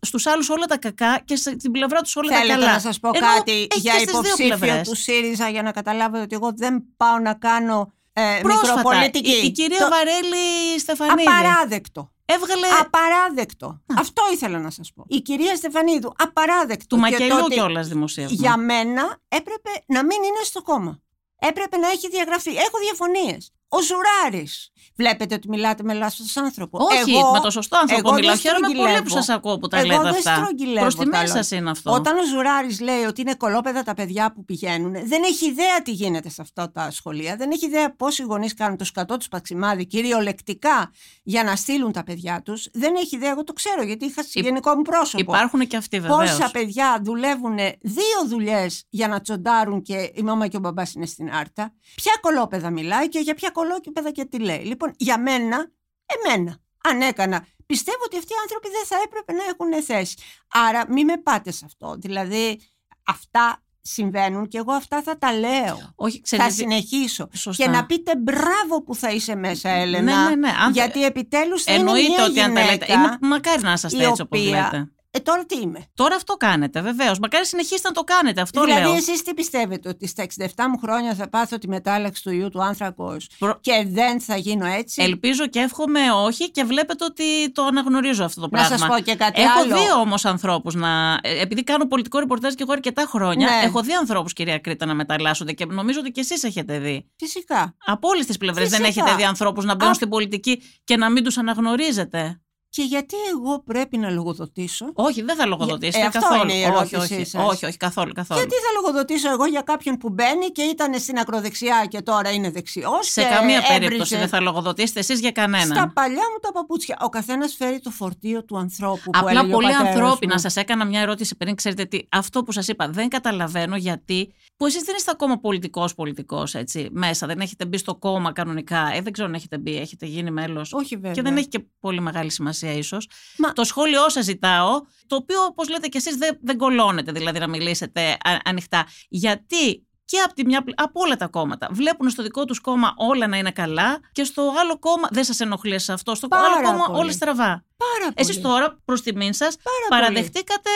στους άλλους όλα τα κακά και στην πλευρά τους όλα Θέλετε τα καλά. να σας πω Ενώ κάτι έχεις για και στις δύο υποψήφιο πλευρές. του ΣΥΡΙΖΑ για να καταλάβετε ότι εγώ δεν πάω να κάνω ε, Πρόσφατα, μικροπολιτική. η, η κυρία Το- Βαρέλη Στεφανίδη Απαράδεκτο. έβγαλε Απαράδεκτο. Αυτό ήθελα να σας πω. Η κυρία Στεφανίδου, απαράδεκτο. του Και μακελιού το ότι κιόλας δημοσίευμα. Για μένα έπρεπε να μην είναι στο κόμμα. Έπρεπε να έχει διαγραφεί. Έχω διαφωνίες. Ο Ζουράρης. Βλέπετε ότι μιλάτε με λάθος άνθρωπο. Όχι, εγώ, με το σωστό άνθρωπο εγώ μιλάω. δεν Χαίρομαι πολύ που στρογγυλεύω. σας ακούω που τα Εγώ λέτε δεν αυτά. στρογγυλεύω Προς τη τα μέσα λόγια. είναι αυτό. Όταν ο Ζουράρης λέει ότι είναι κολόπεδα τα παιδιά που πηγαίνουν, δεν έχει ιδέα τι γίνεται σε αυτά τα σχολεία. Δεν έχει ιδέα πόσοι γονείς κάνουν το σκατό τους παξιμάδι κυριολεκτικά για να στείλουν τα παιδιά τους. Δεν έχει ιδέα, εγώ το ξέρω γιατί είχα συγγενικό μου πρόσωπο. Υπάρχουν και αυτοί βεβαίως. Πόσα παιδιά δουλεύουν δύο δουλειές για να τσοντάρουν και η μάμα και ο μπαμπάς είναι στην άρτα. Ποια κολόπεδα μιλάει και για ποια κολόπεδα και τι λέει. Λοιπόν, για μένα, εμένα, αν έκανα, πιστεύω ότι αυτοί οι άνθρωποι δεν θα έπρεπε να έχουν θέση. Άρα, μην με πάτε σε αυτό. Δηλαδή, αυτά συμβαίνουν και εγώ αυτά θα τα λέω. Όχι, Θα ξέρετε. συνεχίσω. Σωστά. Και να πείτε μπράβο που θα είσαι μέσα, Έλενα. Ναι, ναι, ναι. Αν- Γιατί επιτέλους θα είναι Εννοείται μια ότι αν τα λέτε. γυναίκα Είναι, μακάρι να είσαστε η έτσι όπως οποία- λέτε. Ε, τώρα τι είμαι; Τώρα αυτό κάνετε, βεβαίως. Μακάρι συνεχίσετε να το κάνετε. Αυτό δηλαδή, λέω. εσείς τι πιστεύετε, ότι στα 67 μου χρόνια θα πάθω τη μετάλλαξη του ιού του άνθρακος Προ- και δεν θα γίνω έτσι; Ελπίζω και εύχομαι όχι και βλέπετε ότι το αναγνωρίζω αυτό το να πράγμα. σας πω και κάτι Έχω άλλο. δει όμως ανθρώπους να. ε, Επειδή κάνω πολιτικό ρεπορτάζ και εγώ αρκετά χρόνια, Ναι. έχω δει ανθρώπους, κυρία Κρήτα, να μεταλλάσσονται και νομίζω ότι και εσείς έχετε δει. Φυσικά. Από όλες τις πλευρές δεν Φυσικά. έχετε δει ανθρώπους να μπαίνουν Α- στην πολιτική και να μην τους αναγνωρίζετε; Και γιατί εγώ πρέπει να λογοδοτήσω; Όχι, δεν θα λογοδοτήσετε Ε, αυτό καθόλου. είναι η όχι, ερώτησή όχι, σας. όχι, όχι, καθόλου. καθόλου. Γιατί θα λογοδοτήσω εγώ για κάποιον που μπαίνει και ήταν στην ακροδεξιά και τώρα είναι δεξιός Σε και καμία έβριζε περίπτωση δεν θα λογοδοτήσετε εσείς για κανέναν. Στα παλιά μου τα παπούτσια. Ο καθένας φέρει το φορτίο του ανθρώπου. που Απλά έλεγε ο πολύ πατέρας ανθρώπινα. μου. Σας έκανα μια ερώτηση πριν. Ξέρετε τι, αυτό που σας είπα δεν καταλαβαίνω γιατί. που εσείς δεν είστε ακόμα πολιτικός πολιτικός έτσι μέσα. Δεν έχετε μπει στο κόμμα κανονικά. Ε, δεν ξέρω αν έχετε μπει, έχετε γίνει μέλος. Όχι βέβαια. Και δεν έχει και πολύ μεγάλη σημασία. Σημασία ίσως. Μα- Το σχόλιο σας ζητάω, το οποίο όπως λέτε κι εσείς δεν, δεν κολώνετε δηλαδή να μιλήσετε α- ανοιχτά. Γιατί και από, τη μια, πλε- από όλα τα κόμματα βλέπουν στο δικό τους κόμμα όλα να είναι καλά και στο άλλο κόμμα δεν σας ενοχλεί εσάς αυτό, στο Πάρα άλλο κόμμα πολύ. όλα στραβά. Πάρα Εσείς πολύ. τώρα προς τιμήν σας Πάρα παραδεχτήκατε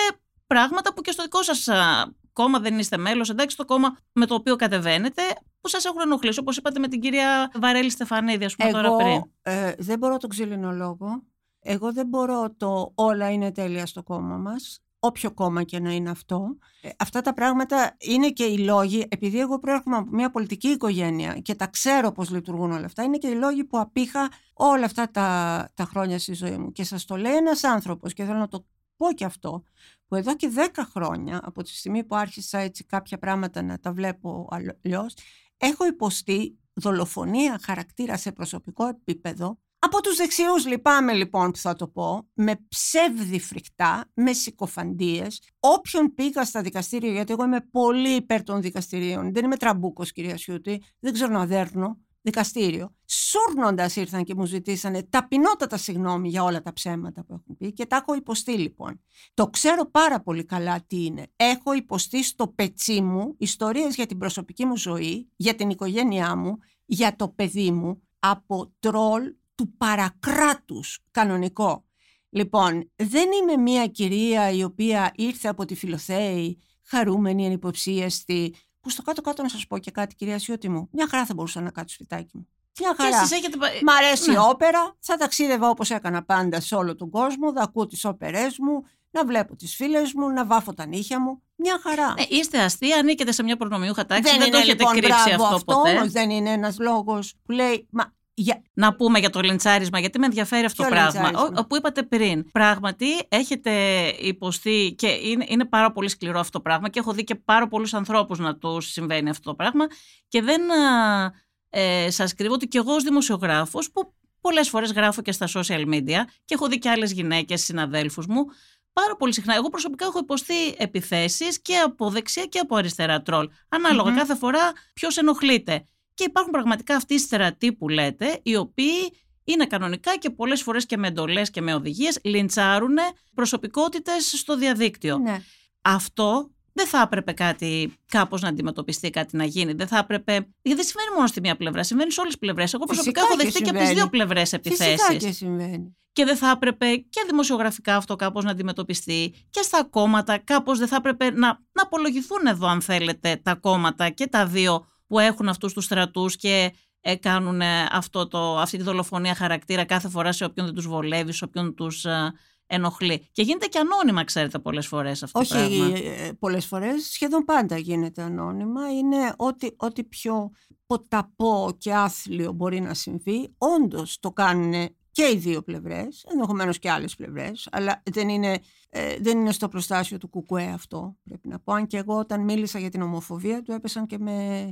πράγματα που και στο δικό σας α, κόμμα δεν είστε μέλος, εντάξει, το κόμμα με το οποίο κατεβαίνετε, που σας έχουν ενοχλήσει, όπως είπατε με την κυρία Βαρέλη Στεφανίδη, ας πούμε, τώρα πριν. Εγώ ε, δεν μπορώ τον ξύλινο λόγο. Εγώ δεν μπορώ το όλα είναι τέλεια στο κόμμα μας. Όποιο κόμμα και να είναι αυτό. Ε, αυτά τα πράγματα είναι και οι λόγοι, επειδή εγώ προέρχομαι από μια πολιτική οικογένεια και τα ξέρω πώς λειτουργούν όλα αυτά, είναι και οι λόγοι που απήχα όλα αυτά τα, τα χρόνια στη ζωή μου. Και σας το λέει ένας άνθρωπος και θέλω να το πω και αυτό, που εδώ και 10 χρόνια, από τη στιγμή που άρχισα έτσι κάποια πράγματα να τα βλέπω αλλιώς, έχω υποστεί δολοφονία χαρακτήρα σε προσωπικό επίπεδο από τους δεξιούς λυπάμαι λοιπόν που θα το πω, με ψεύδη φρικτά, με συκοφαντίες, όποιον πήγα στα δικαστήρια, γιατί εγώ είμαι πολύ υπέρ των δικαστηρίων, δεν είμαι τραμπούκος κυρία Σιούτη, δεν ξέρω να δέρνω, δικαστήριο. Σούρνοντας ήρθαν και μου ζητήσανε ταπεινότατα συγγνώμη για όλα τα ψέματα που έχουν πει και τα έχω υποστεί λοιπόν. Το ξέρω πάρα πολύ καλά τι είναι. Έχω υποστεί στο πετσί μου ιστορίες για την προσωπική μου ζωή, για την οικογένειά μου, για το παιδί μου, από τρόλ του παρακράτους κανονικό. Λοιπόν, δεν είμαι μια κυρία η οποία ήρθε από τη Φιλοθέη, χαρούμενη, ανυποψίαστη, που στο κάτω-κάτω να σας πω και κάτι κυρία Σιώτη μου, μια χαρά θα μπορούσα να κάτσω σπιτάκι μου. Μια Και χαρά. εσείς έχετε... πα- Μ' αρέσει Ναι. η όπερα, θα ταξίδευα όπως έκανα πάντα σε όλο τον κόσμο, θα ακούω τις όπερές μου, να βλέπω τις φίλες μου, να βάφω τα νύχια μου. Μια χαρά. Ναι, είστε αστεία, ανήκετε σε μια προνομιούχα τάξη, δεν, δεν το είναι έχετε λοιπόν κρύψει μπράβο αυτό, αυτός, ποτέ. όμως δεν είναι ένας λόγος που λέει, μα για, Να πούμε για το λιντσάρισμα, γιατί με ενδιαφέρει αυτό το Ποιο πράγμα. λιντσάρισμα; Ο, που είπατε πριν. Πράγματι, έχετε υποστεί και είναι, είναι πάρα πολύ σκληρό αυτό το πράγμα και έχω δει και πάρα πολλούς ανθρώπους να του συμβαίνει αυτό το πράγμα. Και δεν α, ε, σας κρύβω ότι και εγώ ως δημοσιογράφος, που πολλές φορές γράφω και στα social media και έχω δει και άλλες γυναίκες, συναδέλφους μου, πάρα πολύ συχνά. Εγώ προσωπικά έχω υποστεί επιθέσεις και από δεξιά και από αριστερά τρόλ. Ανάλογα Μμμ. κάθε φορά ποιος ενοχλείται. Και υπάρχουν πραγματικά αυτοί οι στερατοί που λέτε, οι οποίοι είναι κανονικά και πολλές φορές και με εντολές και με οδηγίες λιντσάρουν προσωπικότητες στο διαδίκτυο. ναι. Αυτό δεν θα έπρεπε κάτι κάπως να αντιμετωπιστεί, κάτι να γίνει. Δεν θα έπρεπε. Γιατί δεν συμβαίνει μόνο στη μία πλευρά, συμβαίνει σε όλες τις πλευρές. Εγώ προσωπικά Φυσικά έχω και δεχτεί και από τις συμβαίνει. δύο πλευρές Φυσικά επιθέσεις. και συμβαίνει. Και δεν θα έπρεπε και δημοσιογραφικά αυτό κάπως να αντιμετωπιστεί και στα κόμματα κάπως δεν θα έπρεπε να, να απολογηθούν εδώ αν θέλετε τα κόμματα και τα δύο που έχουν αυτούς τους στρατούς και ε, κάνουν ε, αυτό το, αυτή τη δολοφονία χαρακτήρα κάθε φορά σε όποιον δεν τους βολεύει, σε όποιον τους ε, ενοχλεί. Και γίνεται και ανώνυμα ξέρετε πολλές φορές αυτό το Όχι πράγμα. ε, πολλές φορές, σχεδόν πάντα γίνεται ανώνυμα. Είναι ό,τι, ό,τι πιο ποταπό και άθλιο μπορεί να συμβεί. Όντως το κάνουν και οι δύο πλευρές, ενδεχομένως και άλλες πλευρές, αλλά δεν είναι, ε, δεν είναι στο προστάσιο του κουκουέ αυτό, πρέπει να πω. Αν και εγώ όταν μίλησα για την ομοφοβία του έπεσαν και με...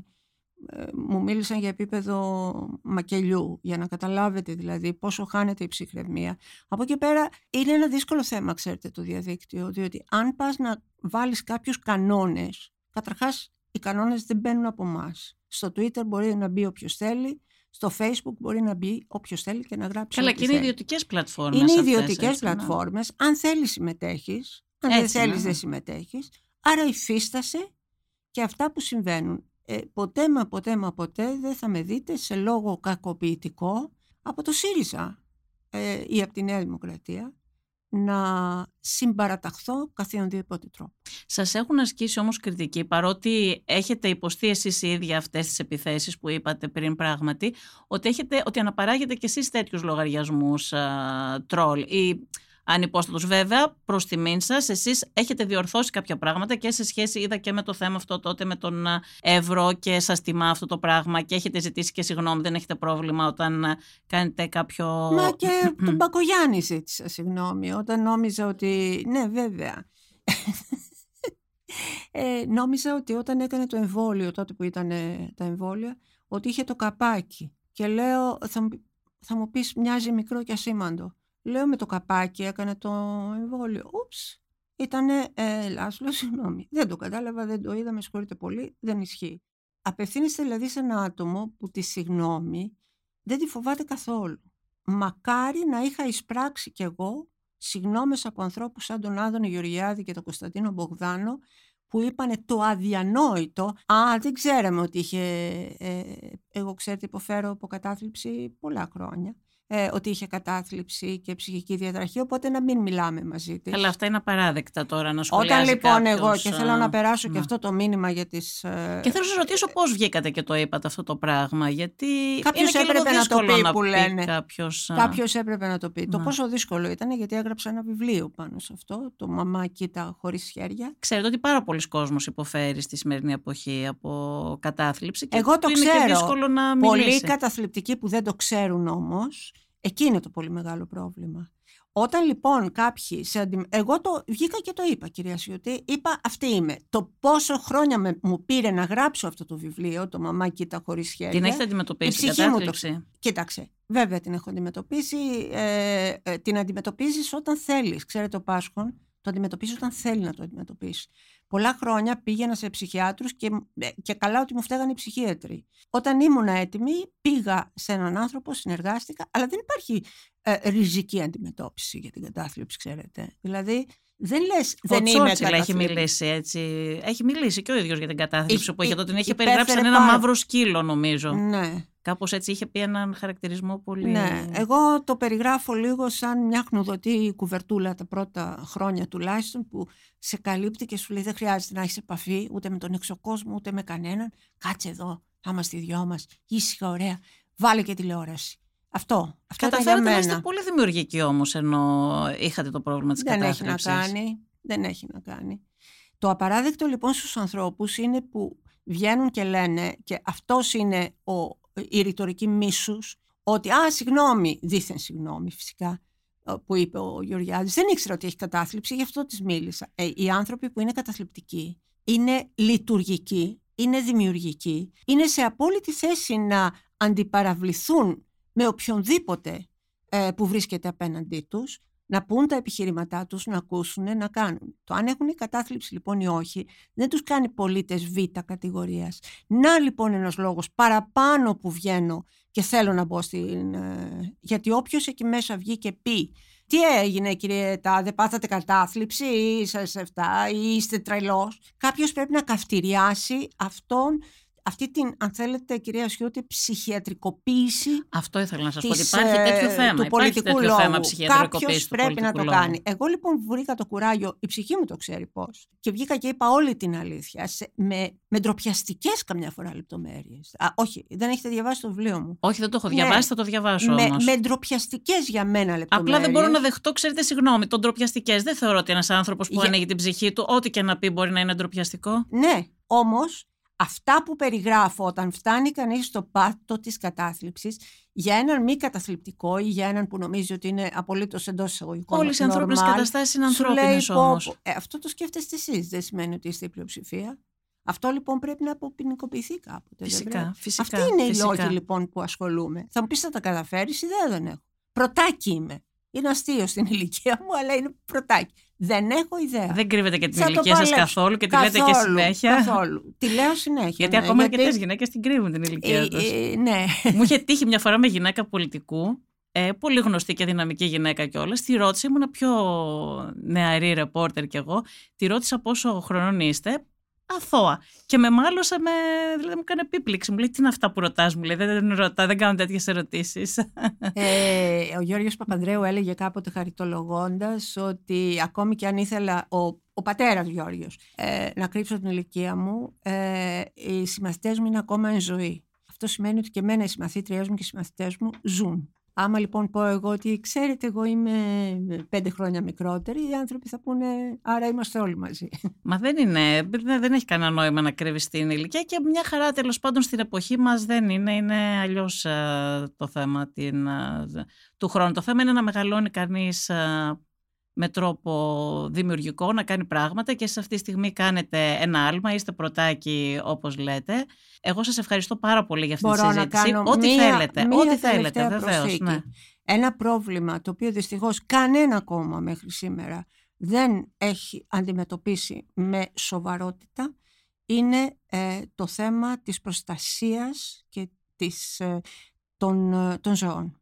ε, μου μίλησαν για επίπεδο μακελιού, για να καταλάβετε δηλαδή πόσο χάνεται η ψυχραιμία. Από εκεί πέρα είναι ένα δύσκολο θέμα, ξέρετε, το διαδίκτυο, διότι αν πας να βάλεις κάποιους κανόνες, καταρχάς οι κανόνες δεν μπαίνουν από εμάς. Στο Twitter μπορεί να μπει όποιος θέλει, στο Facebook μπορεί να μπει όποιος θέλει και να γράψει Καλά, ό,τι και είναι θέλει. ιδιωτικές πλατφόρμες. Είναι αυτές, ιδιωτικές έτσι, ναι. πλατφόρμες. Αν θέλεις συμμετέχεις, αν δεν Έτσι, θέλεις ναι. δεν συμμετέχεις. Άρα υφίστασε και αυτά που συμβαίνουν. Ε, ποτέ μα ποτέ μα ποτέ δεν θα με δείτε σε λόγο κακοποιητικό από το ΣΥΡΙΖΑ ε, ή από τη Νέα Δημοκρατία να συμπαραταχθώ καθιονδήποτε τρόπο. Σας έχουν ασκήσει όμως κριτική παρότι έχετε υποστεί εσείς οι ίδιοι αυτές τις επιθέσεις που είπατε πριν πράγματι ότι, έχετε, ότι αναπαράγετε και εσείς τέτοιους λογαριασμούς α, τρόλ ή ανυπόστατους. Βέβαια προς τιμήν σας εσείς έχετε διορθώσει κάποια πράγματα και σε σχέση είδα και με το θέμα αυτό τότε με τον α, ευρώ και σας τιμά αυτό το πράγμα και έχετε ζητήσει και συγγνώμη δεν έχετε πρόβλημα όταν α, κάνετε κάποιο... Μα και τον Μπακογιάννη ζήτησα συγγνώμη όταν νόμιζα ότι... Ναι βέβαια. ε, νόμιζα ότι όταν έκανε το εμβόλιο τότε που ήταν ε, τα εμβόλια ότι είχε το καπάκι και λέω θα, μου- θα μου πεις μοιάζει μικρό και ασήμαντο. Λέω με το καπάκι έκανε το εμβόλιο. Ούψ, ήτανε ε, Λάσλο, συγγνώμη. Δεν το κατάλαβα, δεν το είδα, με συγχωρείτε πολύ, δεν ισχύει. Απευθύνεστε δηλαδή σε ένα άτομο που τη συγγνώμη δεν τη φοβάται καθόλου. μακάρι να είχα εισπράξει κι εγώ συγγνώμες από ανθρώπους σαν τον Άδωνο Γεωργιάδη και τον Κωνσταντίνο Μπογδάνο που είπανε το αδιανόητο. Α, δεν ξέραμε ότι είχε... Ε, εγώ ξέρετε υποφέρω από κατάθλιψη πολλά χρόνια ε, ότι είχε κατάθλιψη και ψυχική διατραχή, οπότε να μην μιλάμε μαζί της. Αλλά αυτά είναι απαράδεκτα τώρα να σχολιάζει Όταν λοιπόν κάποιος, εγώ και θέλω να περάσω ναι. και αυτό το μήνυμα για τις... ε, Και θέλω να σας ρωτήσω πώς βγήκατε και το είπατε αυτό το πράγμα, γιατί. Κάποιος είναι και λίγο έπρεπε να το δύσκολο πει να που λένε. Κάποιος, α, Κάποιος έπρεπε να το πει. Το Ναι. πόσο δύσκολο ήταν γιατί έγραψα ένα βιβλίο πάνω σε αυτό, το «Μαμά κοίτα χωρίς χέρια». Ξέρετε ότι πάρα πολλοί κόσμος υποφέρει στη σημερινή εποχή από κατάθλιψη και Εγώ το του είναι ξέρω. και δύσκολο να Πολλοί μιλήσει. καταθλιπτικοί που δεν το ξέρουν όμως, εκεί είναι το πολύ μεγάλο πρόβλημα. Όταν λοιπόν κάποιοι, σε αντι... εγώ το βγήκα και το είπα κυρία Σιωτή, είπα αυτή είμαι. Το πόσο χρόνια με, μου πήρε να γράψω αυτό το βιβλίο, το «Μαμά κοίτα χωρίς χέρια». Την έχετε αντιμετωπίσει η την ψυχή μου το- κατάθλιψη; Κοίταξε, βέβαια την έχω αντιμετωπίσει. Ε, ε, την αντιμετωπίζεις όταν θέλεις. Ξέρετε το Πάσχον, το αντιμετωπίζει όταν θέλει να το αντιμετωπίσει. Πολλά χρόνια πήγαινα σε ψυχιάτρους και, ε, και καλά ότι μου φταίγανε οι ψυχίατροι. Όταν ήμουν έτοιμη πήγα σε έναν άνθρωπο, συνεργάστηκα, αλλά δεν υπάρχει ε, ριζική αντιμετώπιση για την κατάθλιψη, ξέρετε. Δηλαδή δεν λες Ο δεν είμαι Τσόρτσιλ έχει καταθλιπτική. μιλήσει έτσι. Έχει μιλήσει και ο ίδιος για την κατάθλιψη Υ- που είχε. υ- Το την έχει υπέφερε περιγράψει σαν ένα πάρα- μαύρο σκύλο, νομίζω. Ναι. Κάπως έτσι είχε πει έναν χαρακτηρισμό πολύ. Ναι, εγώ το περιγράφω λίγο σαν μια χνουδωτή κουβερτούλα τα πρώτα χρόνια τουλάχιστον που σε καλύπτει και σου λέει δεν χρειάζεται να έχεις επαφή ούτε με τον εξωκόσμο ούτε με κανέναν. Κάτσε εδώ, θα είμαστε οι δυο μας, ήσυχα ωραία, βάλε και τηλεόραση. Αυτό, αυτό ήταν για Καταφέρατε να μένα. είστε πολύ δημιουργικοί όμως ενώ είχατε το πρόβλημα της δεν έχει κατάθλιψη. να κάνει, δεν έχει να κάνει. Το απαράδεκτο λοιπόν στους ανθρώπους είναι που βγαίνουν και λένε και αυτός είναι ο, η ρητορική μίσους ότι «Α, συγγνώμη», δίθεν συγγνώμη φυσικά, ε, που είπε ο Γεωργιάδης, δεν ήξερα ότι έχει κατάθλιψη, γι' αυτό της μίλησα. Ε, οι άνθρωποι που είναι καταθλιπτικοί είναι λειτουργικοί, είναι δημιουργικοί, είναι σε απόλυτη θέση να αντιπαραβληθούν με οποιονδήποτε ε, που βρίσκεται απέναντί τους, να πούν τα επιχειρηματά τους, να ακούσουν, να κάνουν. Το αν έχουν κατάθλιψη λοιπόν ή όχι, δεν τους κάνει πολίτες β κατηγορίας. Να λοιπόν ένας λόγος παραπάνω που βγαίνω και θέλω να μπω στην... ε, γιατί όποιος εκεί μέσα βγει και πει τι έγινε κύριε Τάδε, πάθατε κατάθλιψη ή σας αυτά ή είστε τρελός. Κάποιος πρέπει να καυτηριάσει αυτόν, αυτή την, αν θέλετε κυρία Σιώτη, ψυχιατρικοποίηση Αυτό ήθελα να σας πω. Ότι της, υπάρχει ε, τέτοιο θέμα. του υπάρχει πολιτικού τέτοιο λόγου. θέμα ψυχιατρικοποίησης Κάποιος του πρέπει να πολιτικού το λόγου. κάνει. Εγώ λοιπόν βρήκα το κουράγιο, η ψυχή μου το ξέρει πώς. Και βγήκα και είπα όλη την αλήθεια. Σε, με, με ντροπιαστικές καμιά φορά λεπτομέρειες. Όχι, δεν έχετε διαβάσει το βιβλίο μου. Όχι, δεν το έχω Ναι. διαβάσει, θα το διαβάσω Με, όμως. με ντροπιαστικές για μένα λεπτομέρειες. Απλά δεν μπορώ να δεχτώ, ξέρετε, συγγνώμη, τον ντροπιαστικές. Δεν θεωρώ ότι ένας άνθρωπος που Για- ανοίγει την ψυχή του, ό,τι και να πει μπορεί να είναι ντροπιαστικό. Ναι, όμως αυτά που περιγράφω όταν φτάνει κανείς στο πάτο της κατάθλιψης για έναν μη καταθλιπτικό ή για έναν που νομίζει ότι είναι απολύτως εντός εισαγωγικών Όλες οι ανθρώπινες normal, καταστάσεις είναι σου λέει, ανθρώπινε πω, όμως. πω, ε, αυτό το σκέφτεστε εσείς, δεν σημαίνει ότι είστε η πλειοψηφία. Αυτό λοιπόν πρέπει να αποποινικοποιηθεί κάποτε. δεν Φυσικά, πρέπει. φυσικά. Αυτοί είναι φυσικά. οι λόγοι λοιπόν που ασχολούμαι. Θα μου πεις θα τα καταφέρεις, ιδέα δεν έχω. Πρωτάκι είμαι. Είναι αστείο στην ηλικία μου, αλλά είναι πρωτάκι. Δεν έχω ιδέα. Δεν κρύβετε και την Θα το ηλικία σας παλέψω. καθόλου και τη λέτε και Καθόλου, συνέχεια. Καθόλου. Τη λέω συνέχεια. Γιατί ναι, ακόμα αρκετέ γυναίκες την κρύβουν την ηλικία Ε, τους. ε, ναι. Μου είχε τύχει μια φορά με γυναίκα πολιτικού, ε, πολύ γνωστή και δυναμική γυναίκα κιόλας. Τη ρώτησα, ήμουν πιο νεαρή ρεπόρτερ κι εγώ. Τη ρώτησα πόσο χρονών είστε. Αθώα. Και με μάλωσα με. Δηλαδή μου έκανε επίπληξη. Μου λέει: Τι είναι αυτά που ρωτάς, μου λέει. Δεν, δεν, ρωτά, δεν κάνω τέτοιες ερωτήσεις. Ε, ο Γιώργος Παπανδρέου έλεγε κάποτε χαριτολογώντας ότι ακόμη και αν ήθελα ο, ο πατέρας Γιώργος ε, να κρύψω την ηλικία μου, ε, οι συμμαθητές μου είναι ακόμα εν ζωή. Αυτό σημαίνει ότι και εμένα οι συμμαθήτριές μου και οι συμμαθητές μου ζουν. Άμα λοιπόν πω εγώ ότι ξέρετε εγώ είμαι πέντε χρόνια μικρότερη, οι άνθρωποι θα πούνε άρα είμαστε όλοι μαζί. Μα δεν είναι. Δεν, δεν έχει κανένα νόημα να κρύβεις την ηλικία και μια χαρά τέλος πάντων στην εποχή μας δεν είναι. Είναι αλλιώς το θέμα την, ε, του χρόνου. Το θέμα είναι να μεγαλώνει κανείς με τρόπο δημιουργικό, να κάνει πράγματα και σε αυτή τη στιγμή κάνετε ένα άλμα, είστε πρωτάκι όπως λέτε. Εγώ σας ευχαριστώ πάρα πολύ για αυτή Μπορώ τη να συζήτηση. κάνω ό,τι μία- θέλετε, μία ό,τι θέλετε τελευταία βεβαίως. προσθήκη. Ναι. Ένα πρόβλημα το οποίο δυστυχώς κανένα κόμμα μέχρι σήμερα δεν έχει αντιμετωπίσει με σοβαρότητα είναι ε, το θέμα της προστασίας και της, ε, των, ε, των ζώων.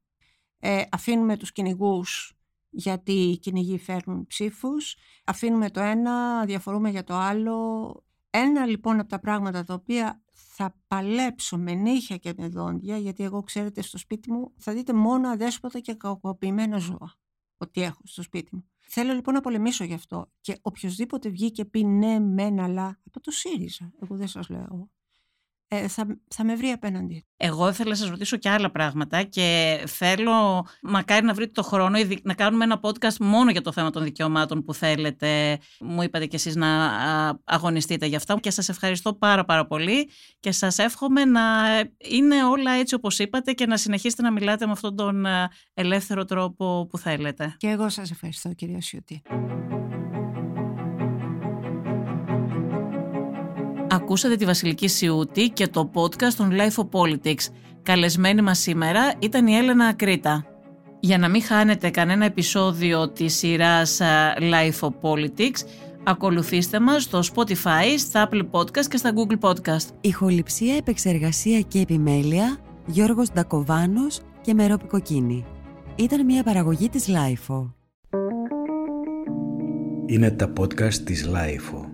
ε, αφήνουμε τους κυνηγούς γιατί οι κυνηγοί φέρνουν ψήφους, αφήνουμε το ένα, διαφορούμε για το άλλο. Ένα λοιπόν από τα πράγματα τα οποία θα παλέψω με νύχια και με δόντια, γιατί εγώ ξέρετε στο σπίτι μου θα δείτε μόνο αδέσποτα και κακοποιημένα ζώα ότι έχω στο σπίτι μου. Θέλω λοιπόν να πολεμήσω γι' αυτό και οποιοδήποτε βγει και πει ναι μεν αλλά από το ΣΥΡΙΖΑ, εγώ δεν σας λέω ε, θα, θα με βρει απέναντι. Εγώ ήθελα να σας ρωτήσω και άλλα πράγματα και θέλω μακάρι να βρείτε το χρόνο να κάνουμε ένα podcast μόνο για το θέμα των δικαιωμάτων που θέλετε. Μου είπατε κι εσείς να αγωνιστείτε γι' αυτά και σας ευχαριστώ πάρα πάρα πολύ και σας εύχομαι να είναι όλα έτσι όπως είπατε και να συνεχίσετε να μιλάτε με αυτόν τον ελεύθερο τρόπο που θέλετε. Και εγώ σας ευχαριστώ κυρία Σιωτή. Ακούσατε τη Βασιλική Σιούτη και το podcast των Life of Politics. Καλεσμένη μας σήμερα ήταν η Έλενα Ακρίτα. Για να μην χάνετε κανένα επεισόδιο της σειράς Life of Politics, ακολουθήστε μας στο Spotify, στα Apple Podcast και στα Google Podcast. Ηχοληψία, επεξεργασία και επιμέλεια, Γιώργος Ντακοβάνος και Μερόπη Κοκκίνη. Ήταν μια παραγωγή της Life Είναι τα podcast της Life